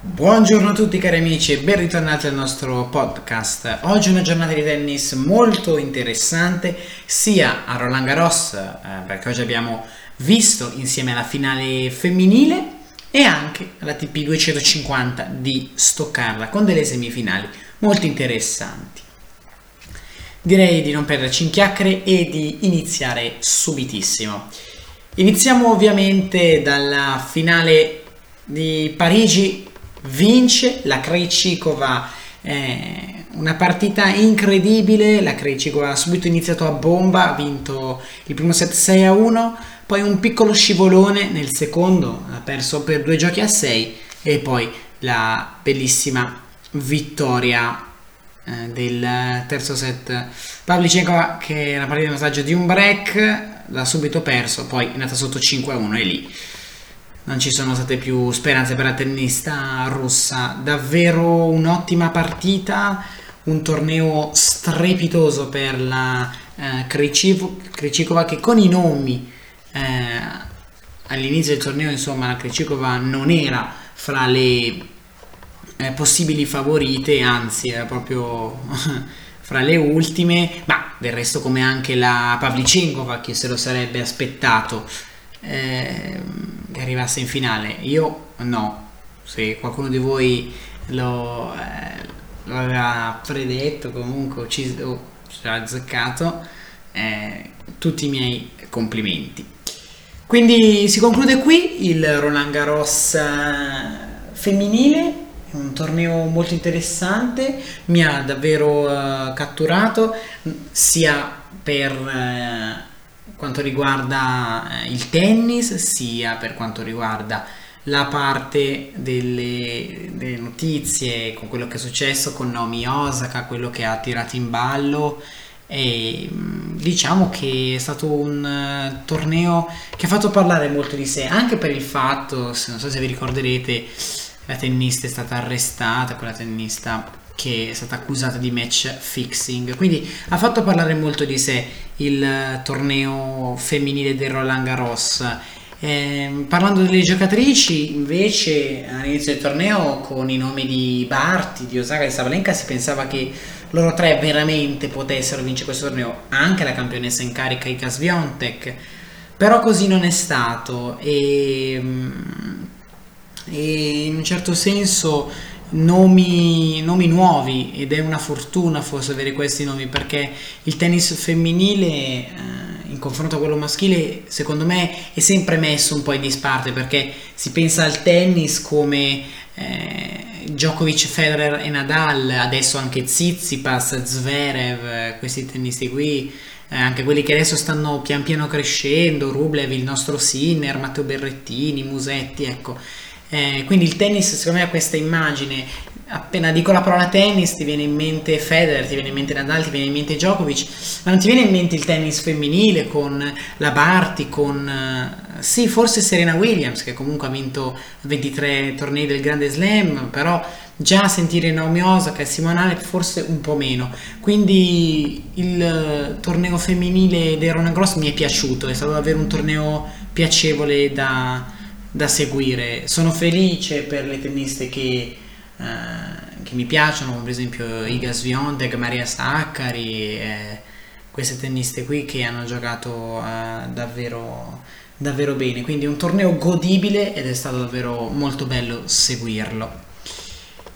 Buongiorno a tutti cari amici e ben ritornati al nostro podcast. Oggi è una giornata di tennis molto interessante sia a Roland Garros eh, perché oggi abbiamo visto insieme alla finale femminile e anche alla TP 250 di Stoccarda con delle semifinali molto interessanti. Direi di non perderci in chiacchiere e di iniziare subitissimo. Iniziamo ovviamente dalla finale di Parigi vince la Krejcikova eh, una partita incredibile la Krejcikova ha subito iniziato a bomba ha vinto il primo set 6 a 1 poi un piccolo scivolone nel secondo ha perso per due giochi a 6 e poi la bellissima vittoria eh, del terzo set. Pavlichenko che era partita di passaggio di un break l'ha subito perso poi è andata sotto 5 a 1 e lì non ci sono state più speranze per la tennista russa. Davvero un'ottima partita, un torneo strepitoso per la eh, Krejcikova che con i nomi eh, all'inizio del torneo, insomma, la Krejcikova non era fra le eh, possibili favorite, anzi era proprio fra le ultime, ma del resto come anche la Pavlicenkova che se lo sarebbe aspettato eh, che arrivasse in finale. Io no, se qualcuno di voi lo, eh, lo aveva predetto, comunque ucciso, o ci ha azzeccato, eh, tutti i miei complimenti. Quindi si conclude qui il Roland Garros eh, femminile, un torneo molto interessante, mi ha davvero uh, catturato sia per uh, quanto riguarda eh, il tennis, sia per quanto riguarda la parte delle, delle, notizie con quello che è successo con Naomi Osaka, quello che ha tirato in ballo e mm, diciamo che è stato un uh, torneo che ha fatto parlare molto di sé anche per il fatto, non so se vi ricorderete, la tennista è stata arrestata, quella tennista che è stata accusata di match fixing. Quindi ha fatto parlare molto di sé il eh, torneo femminile del Roland Garros. Eh, parlando delle giocatrici, invece, all'inizio del torneo, con i nomi di Barti, di Osaka e di Sabalenka, si pensava che loro tre veramente potessero vincere questo torneo, anche la campionessa in carica Ika Sviontek. Però così non è stato e, mm, e in un certo senso nomi, nomi, nuovi ed è una fortuna forse avere questi nomi perché il tennis femminile eh, in confronto a quello maschile secondo me è sempre messo un po' in disparte perché si pensa al tennis come eh, Djokovic, Federer e Nadal, adesso anche Tsitsipas, Zverev, questi tennisti qui, eh, anche quelli che adesso stanno pian piano crescendo, Rublev, il nostro Sinner, Matteo Berrettini, Musetti, ecco eh, quindi il tennis secondo me ha questa immagine, appena dico la parola tennis ti viene in mente Federer, ti viene in mente Nadal, ti viene in mente Djokovic, ma non ti viene in mente il tennis femminile con la Barty, con uh, sì forse Serena Williams che comunque ha vinto 23 tornei del Grande Slam, però già sentire Naomi Osaka e Simone Halep forse un po' meno. Quindi il uh, torneo femminile del Roland Gross mi è piaciuto, è stato davvero un torneo piacevole da da seguire. Sono felice per le tenniste che, eh, che mi piacciono, come per esempio Iga Swiatek, Maria Saccari, eh, queste tenniste qui che hanno giocato eh, davvero, davvero bene. Quindi un torneo godibile ed è stato davvero molto bello seguirlo.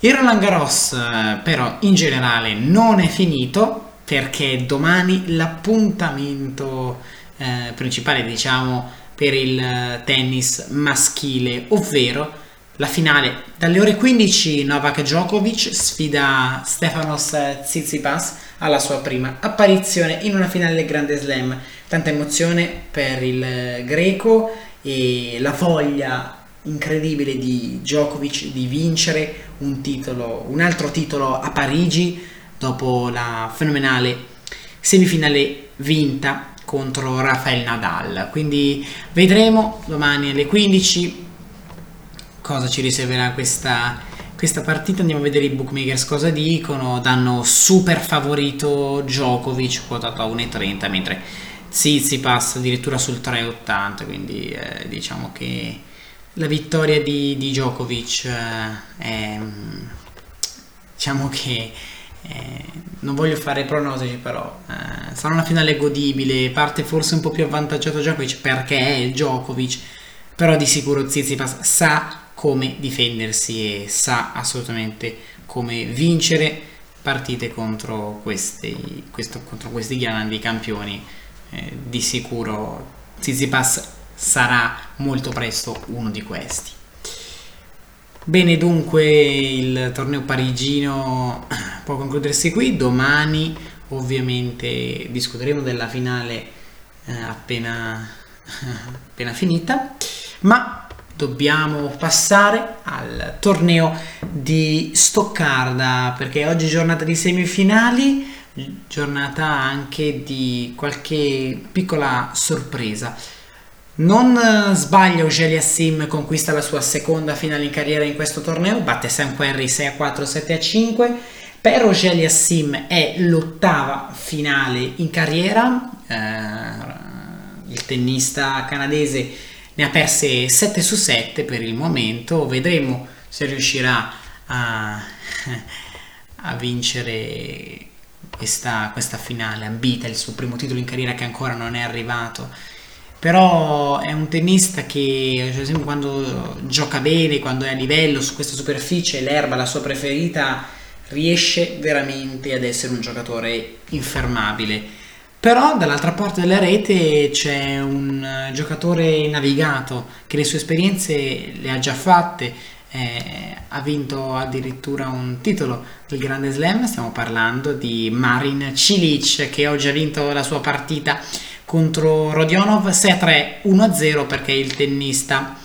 Il Roland Garros eh, però in generale non è finito perché domani l'appuntamento eh, principale diciamo per il eh, tennis maschile, ovvero la finale dalle ore 15 Novak Djokovic sfida Stefanos Tsitsipas alla sua prima apparizione in una finale del Grande Slam. Tanta emozione per il eh, greco e la voglia incredibile di Djokovic di vincere un titolo, un altro titolo a Parigi dopo la fenomenale semifinale vinta contro Rafael Nadal. Quindi vedremo domani alle 15 cosa ci riserverà questa, questa partita. Andiamo a vedere i bookmakers cosa dicono. Danno super favorito Djokovic quotato a 1,30 mentre Tsitsipas addirittura sul 3,80 quindi eh, diciamo che la vittoria di, di Djokovic eh, è, diciamo che eh, non voglio fare pronostici però eh, sarà una finale godibile parte forse un po' più avvantaggiato Djokovic perché è Djokovic però di sicuro Tsitsipas sa come difendersi e sa assolutamente come vincere partite contro questi, questo, contro questi grandi campioni. Eh, di sicuro Tsitsipas sarà molto presto uno di questi Bene, dunque il torneo parigino può concludersi qui. Domani ovviamente discuteremo della finale eh, appena, appena finita, ma dobbiamo passare al torneo di Stoccarda perché oggi è giornata di semifinali, giornata anche di qualche piccola sorpresa. Non eh, sbaglia Ogelia Sim, conquista la sua seconda finale in carriera in questo torneo, batte Sam Querry 6 a 4, 7 a 5. Per Ogelia Sim è l'ottava finale in carriera, eh, il tennista canadese ne ha perse 7 su 7 per il momento, vedremo se riuscirà a, a vincere questa, questa finale ambita, il suo primo titolo in carriera che ancora non è arrivato però è un tennista che cioè, esempio, quando gioca bene, quando è a livello su questa superficie, l'erba la sua preferita, riesce veramente ad essere un giocatore infermabile. Però dall'altra parte della rete c'è un giocatore navigato che le sue esperienze le ha già fatte, eh, ha vinto addirittura un titolo del Grande Slam, stiamo parlando di Marin Cilic che oggi ha vinto la sua partita contro Rodionov 6-3 1-0 perché il tennista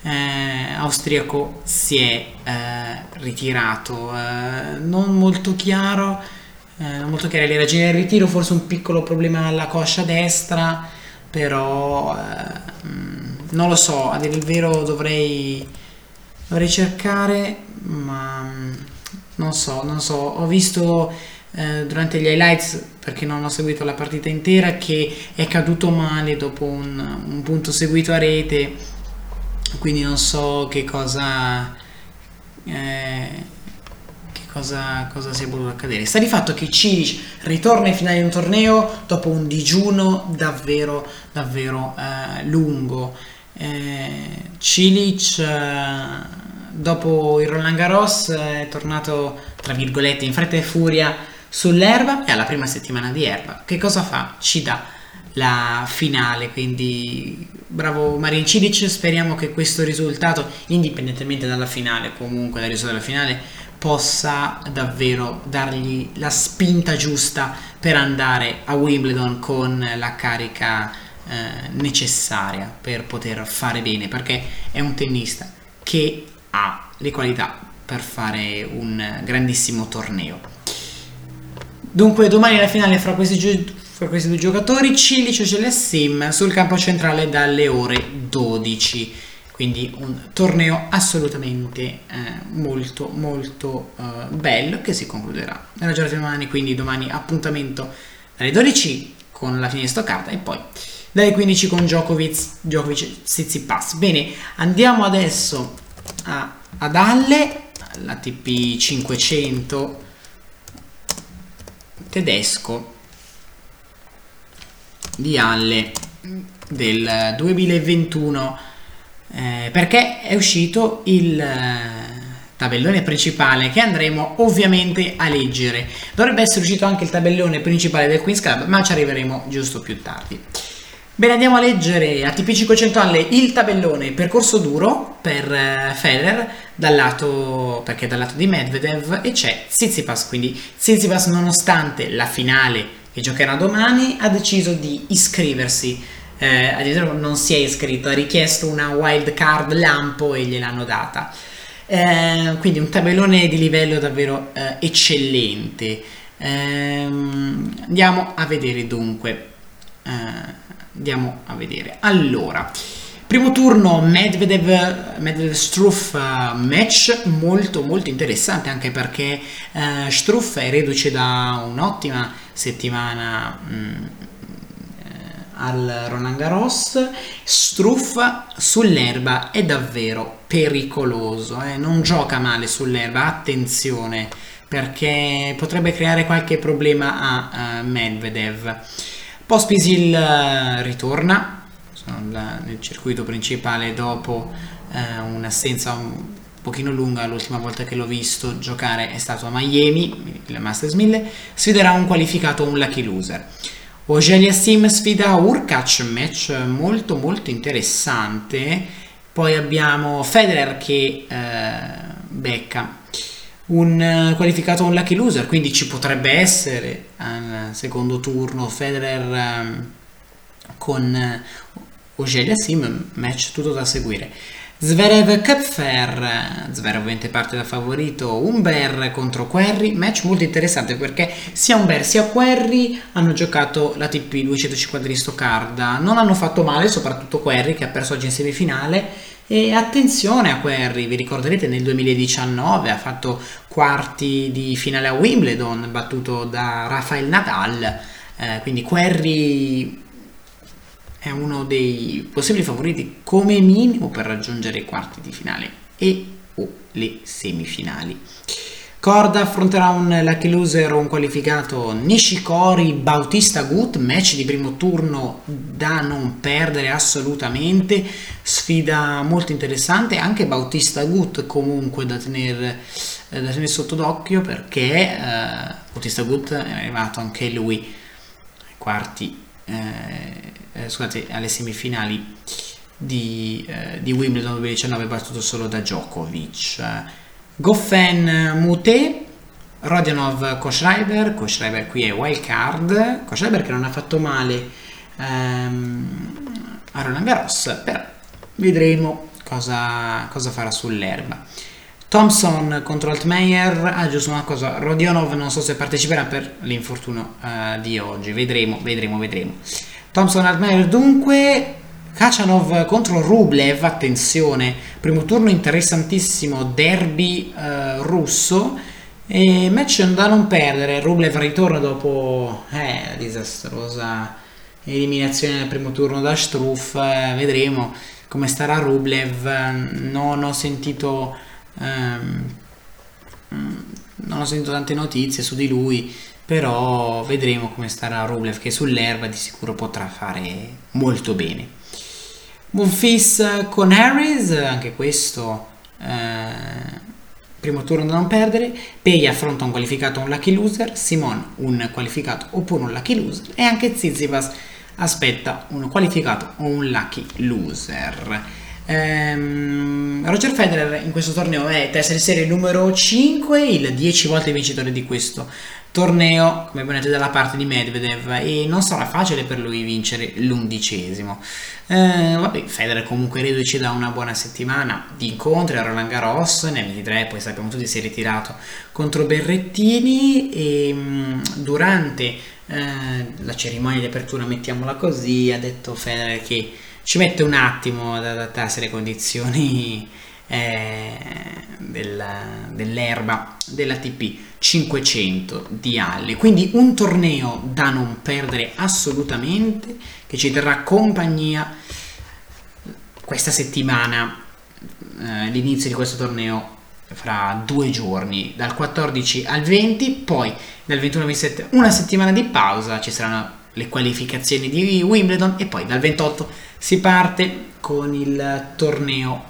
eh, austriaco si è eh, ritirato. Eh, non molto chiaro eh, non molto chiare le ragioni del ritiro forse un piccolo problema alla coscia destra però eh, mm, non lo so a dire il vero dovrei dovrei cercare ma mm, non so non so. Ho visto eh, durante gli highlights perché non ho seguito la partita intera che è caduto male dopo un, un punto seguito a rete. Quindi non so che cosa eh, cosa, cosa sia potuto accadere. Sta di fatto che Cilic ritorna ai finali di un torneo dopo un digiuno davvero davvero eh, lungo. Eh, Cilic eh, dopo il Roland Garros è tornato tra virgolette in fretta e furia sull'erba e alla prima settimana di erba. Che cosa fa? Ci dà la finale, quindi bravo Marin Cilic, speriamo che questo risultato, indipendentemente dalla finale, comunque dal risultato della finale, possa davvero dargli la spinta giusta per andare a Wimbledon con la carica eh, necessaria per poter fare bene, perché è un tennista che ha le qualità per fare un grandissimo torneo. Dunque domani la finale fra questi, gi- fra questi due giocatori, Cilic e Celessim sul campo centrale dalle ore 12. Quindi un torneo assolutamente eh, molto molto eh, bello che si concluderà nella giornata di domani, quindi domani appuntamento dalle 12 con la fine di stoccata e poi dalle 15 con Djokovic, Djokovic Tsitsipas. Bene, andiamo adesso a, ad Alle, l'ATP 500 tedesco di Halle del 2021 eh, perché è uscito il eh, tabellone principale che andremo ovviamente a leggere. Dovrebbe essere uscito anche il tabellone principale del Queen's Club ma ci arriveremo giusto più tardi. Bene, andiamo a leggere. ATP 500 Halle il tabellone percorso duro per uh, Federer dal lato, perché dal lato di Medvedev e c'è Tsitsipas, quindi Tsitsipas nonostante la finale che giocherà domani ha deciso di iscriversi, eh, addirittura non si è iscritto, ha richiesto una wild card lampo e gliel'hanno data. Eh, quindi un tabellone di livello davvero eh, eccellente. Ehm, andiamo a vedere dunque. Eh, Andiamo a vedere. Allora, primo turno Medvedev, Medvedev Struff uh, match molto molto interessante anche perché uh, Struff è reduce da un'ottima settimana mh, mm, eh, al Roland Garros, Struff sull'erba è davvero pericoloso, eh? non gioca male sull'erba, attenzione perché potrebbe creare qualche problema a, a Medvedev. Pospisil uh, ritorna nel circuito principale dopo uh, un'assenza un pochino lunga, l'ultima volta che l'ho visto giocare è stato a Miami, il Masters 1000, sfiderà un qualificato, un lucky loser. Ogelia Sim sfida Urkac, match molto molto interessante. Poi abbiamo Federer che eh, becca un uh, qualificato un lucky loser, quindi ci potrebbe essere al secondo turno Federer um, con uh, Ogelia Sim, match tutto da seguire. Zverev Kapfer, Zverev ovviamente parte da favorito, Umber contro Querry, match molto interessante perché sia Umber sia Querry hanno giocato la TP 250 di Stoccarda, non hanno fatto male, soprattutto Querry che ha perso oggi in semifinale. E attenzione a Querry, vi ricorderete nel 2019 ha fatto quarti di finale a Wimbledon battuto da Rafael Nadal, eh, quindi Querry è uno dei possibili favoriti come minimo per raggiungere i quarti di finale e o le semifinali. Corda affronterà un lucky loser o un qualificato Nishikori Bautista Gut, match di primo turno da non perdere assolutamente, sfida molto interessante, anche Bautista Gut comunque da tenere, da tenere sotto d'occhio perché eh, Bautista Gut è arrivato anche lui ai quarti eh, eh, scusate, alle semifinali di, eh, di Wimbledon 2019 battuto solo da Djokovic. Goffin Mute, Rodionov Koschreiber, Koschreiber qui è wild card, Koschreiber che non ha fatto male ehm, a Roland Garros, però vedremo cosa, cosa farà sull'erba. Thompson contro Altmaier, ah giusto una cosa, Rodionov non so se parteciperà per l'infortunio uh, di oggi, vedremo, vedremo, vedremo. Thompson Altmaier dunque, Kachanov contro Rublev, attenzione, primo turno interessantissimo, derby uh, russo, e match da non perdere, Rublev ritorna dopo eh, disastrosa eliminazione nel primo turno da Struff, eh, vedremo come starà Rublev, non ho sentito ehm, non ho sentito tante notizie su di lui però vedremo come starà Rublev che sull'erba di sicuro potrà fare molto bene. Monfils con Harris anche questo eh, primo turno da non perdere. Pei affronta un qualificato un lucky loser. Simon un qualificato oppure un lucky loser. E anche Zizipas aspetta un qualificato o un lucky loser Ehm, Roger Federer in questo torneo è testa di serie numero 5, il 10 volte vincitore di questo torneo, come vedete dalla parte di Medvedev, e non sarà facile per lui vincere l'undicesimo. Eh, vabbè, Federer comunque reduce da una buona settimana di incontri a Roland Garros, ne ha 23, poi sappiamo tutti si è ritirato contro Berrettini e mm, durante eh, la cerimonia di apertura, mettiamola così, ha detto Federer che ci mette un attimo ad adattarsi alle condizioni eh, della, dell'erba della TP 500 di Alli. Quindi un torneo da non perdere assolutamente che ci terrà compagnia questa settimana eh, l'inizio di questo torneo fra due giorni dal 14 al 20 poi dal 21 al 27 una settimana di pausa ci saranno le qualificazioni di Wimbledon e poi dal 28 si parte con il torneo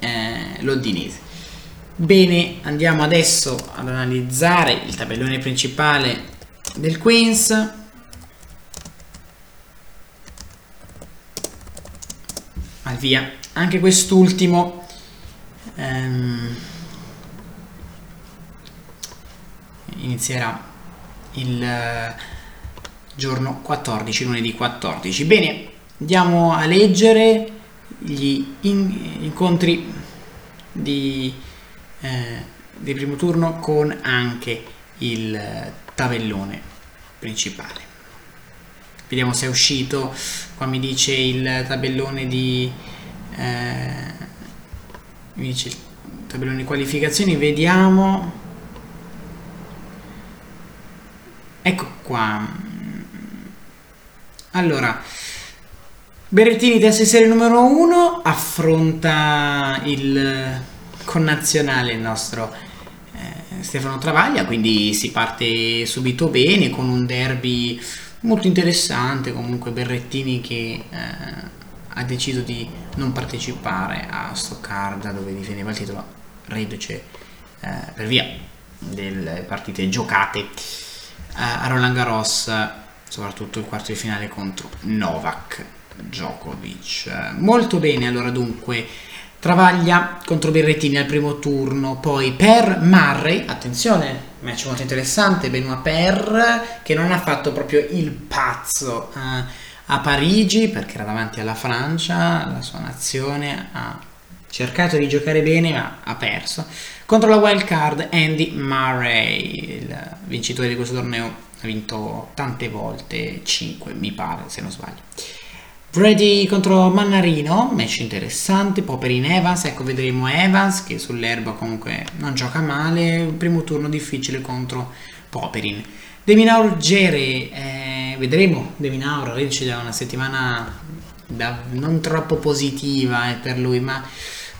eh, londinese. Bene, andiamo adesso ad analizzare il tabellone principale del Queens. Al via, anche quest'ultimo ehm, inizierà il giorno 14, lunedì 14. Bene, andiamo a leggere gli in incontri di, eh, di primo turno con anche il tabellone principale. Vediamo se è uscito. Qua mi dice il tabellone di eh, mi dice il tabellone di qualificazioni. Vediamo. Ecco qua Allora, Berrettini testa di serie numero 1 affronta il connazionale, il nostro eh, Stefano Travaglia, quindi si parte subito bene con un derby molto interessante, comunque Berrettini che eh, ha deciso di non partecipare a Stoccarda dove difendeva il titolo reduce eh, per via delle partite giocate a Roland Garros, soprattutto il quarto di finale contro Novak Djokovic. Molto bene, allora dunque Travaglia contro Berrettini al primo turno, poi per Murray, attenzione, match molto interessante, Benoit Per che non ha fatto proprio il pazzo eh, a Parigi perché era davanti alla Francia, la sua nazione ha cercato di giocare bene ma ha perso. Contro la wild card Andy Murray, il vincitore di questo torneo, ha vinto tante volte, 5 mi pare se non sbaglio. Brady contro Mannarino, match interessante, Popperin Evans, ecco vedremo Evans che sull'erba comunque non gioca male, primo turno difficile contro Popperin. Deminaur Gere, eh, vedremo Deminaur, reduce da una settimana da, non troppo positiva eh, per lui, ma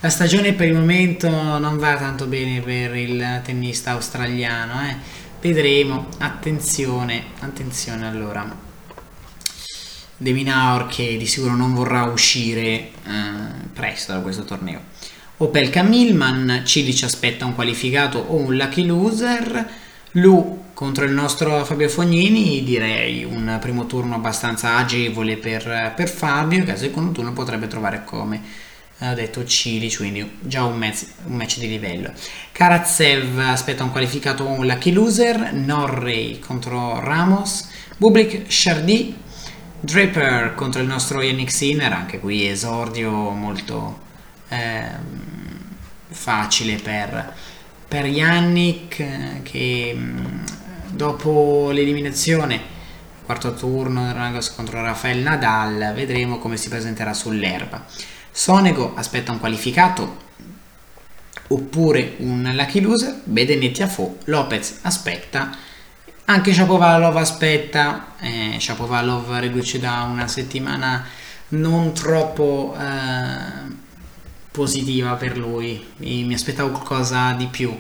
la stagione per il momento non va tanto bene per il tennista australiano, eh. Vedremo, attenzione, attenzione allora. De Minaur che di sicuro non vorrà uscire eh, presto da questo torneo. Opelka Milman, Cilic aspetta un qualificato o un lucky loser. Lu contro il nostro Fabio Fognini direi un primo turno abbastanza agevole per, per Fabio che al secondo turno potrebbe trovare come ha detto Cilic quindi già un, match, un match di livello. Karatsev aspetta un qualificato un lucky loser Norrey contro Ramos Bublik Chardy Draper contro il nostro Yannick Sinner, anche qui esordio molto eh, facile per, per Yannick che mm, dopo l'eliminazione quarto turno contro Rafael Nadal vedremo come si presenterà sull'erba Sonego aspetta un qualificato oppure un lucky loser Bedenetti a Fo Lopez aspetta anche Shapovalov aspetta, eh, Shapovalov riduce da una settimana non troppo eh, positiva per lui, mi, aspettavo qualcosa di più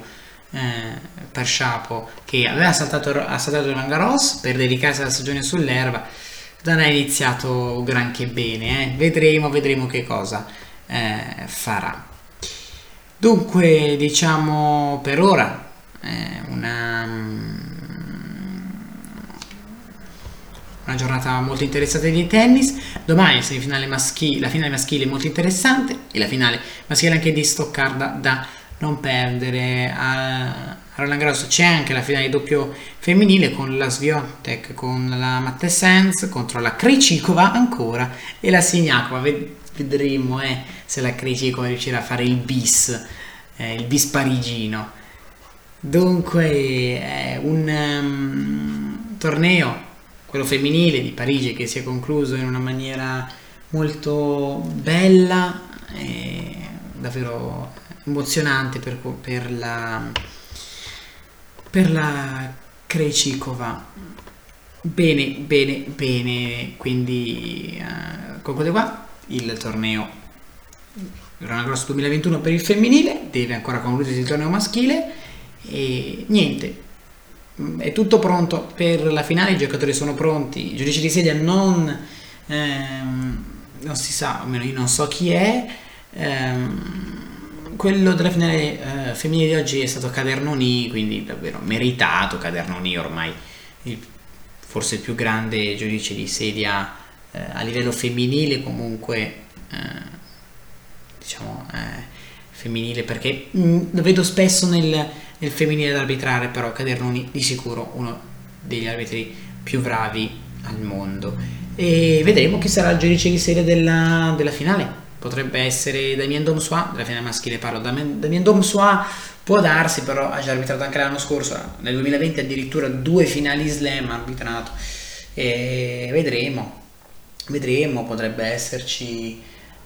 eh, per Shapo che aveva saltato, ha saltato Roland Garros per dedicarsi alla stagione sull'erba, non ha iniziato granché bene, eh. vedremo, vedremo che cosa eh, farà. Dunque diciamo per ora eh, una una giornata molto interessante di tennis. Domani semifinale maschile, la finale maschile è molto interessante e la finale maschile anche di Stoccarda da non perdere. A Roland Garros c'è anche la finale doppio femminile con la Sviontek, con la Mattesens contro la Krejcikova ancora e la Signakova. Vedremo eh, se la Krejcikova riuscirà a fare il bis, eh, il bis parigino. Dunque è un um, torneo quello femminile di Parigi che si è concluso in una maniera molto bella e davvero emozionante per, per la per la Krejcikova. Bene bene bene. Quindi uh, conclude qua il torneo. Roland Gross 2021 per il femminile deve ancora concludersi il torneo maschile. E niente. È tutto pronto per la finale, i giocatori sono pronti, i giudici di sedia non, ehm, non si sa, almeno io non so chi è, ehm, quello della finale eh, femminile di oggi è stato Cadernoni, quindi davvero meritato Cadernoni ormai il, forse il più grande giudice di sedia eh, a livello femminile comunque eh, diciamo eh, femminile perché mh, mm, lo vedo spesso nel nel femminile da arbitrare, però Cadernoni di sicuro uno degli arbitri più bravi al mondo. E vedremo chi sarà il giudice di serie della, della finale. Potrebbe essere Damien Domsois, della finale maschile parlo. Damien, Domsois può darsi, però ha già arbitrato anche l'anno scorso, nel 2020 addirittura due finali slam ha arbitrato. E vedremo, vedremo, potrebbe esserci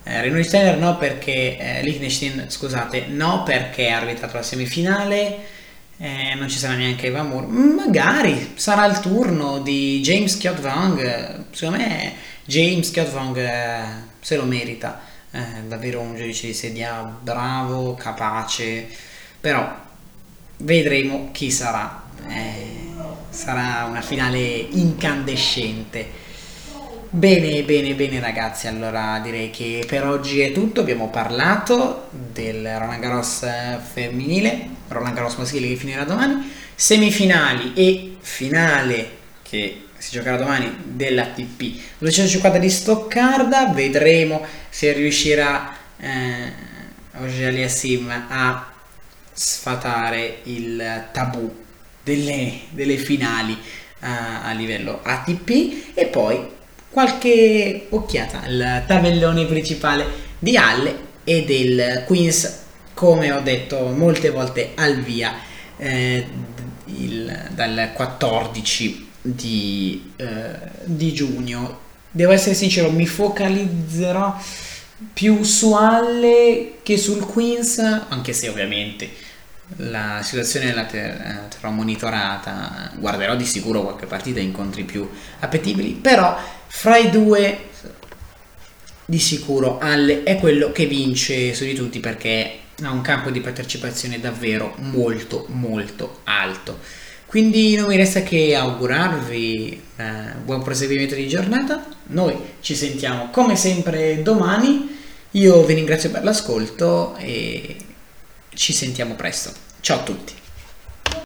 eh, Renault Steiner no perché eh, Liechtenstein, scusate, no perché ha arbitrato la semifinale, eh, non ci sarà neanche Eva Moore. Magari sarà il turno di James Kiot Wang. Secondo me James Kyotwong eh, se lo merita, eh, davvero un giudice di sedia bravo, capace, però vedremo chi sarà. Eh, sarà una finale incandescente. Bene, bene, bene ragazzi, allora direi che per oggi è tutto, abbiamo parlato del Roland Garros femminile, Roland Garros maschile che finirà domani, semifinali e finale che si giocherà domani dell'ATP 250 di Stoccarda, vedremo se riuscirà eh, Ogelia Sim a sfatare il tabù delle, delle finali a, a livello ATP e poi qualche occhiata al tabellone principale di Halle e del Queens. Come ho detto molte volte al via eh, il, dal 14 di, eh, di giugno devo essere sincero mi focalizzerò più su Halle che sul Queens anche se ovviamente la situazione la terrò monitorata, guarderò di sicuro qualche partita e incontri più appetibili, però fra i due di sicuro Halle è quello che vince su di tutti perché ha un campo di partecipazione davvero molto molto alto. Quindi non mi resta che augurarvi eh, buon proseguimento di giornata. Noi ci sentiamo come sempre domani. Io vi ringrazio per l'ascolto e ci sentiamo presto. Ciao a tutti.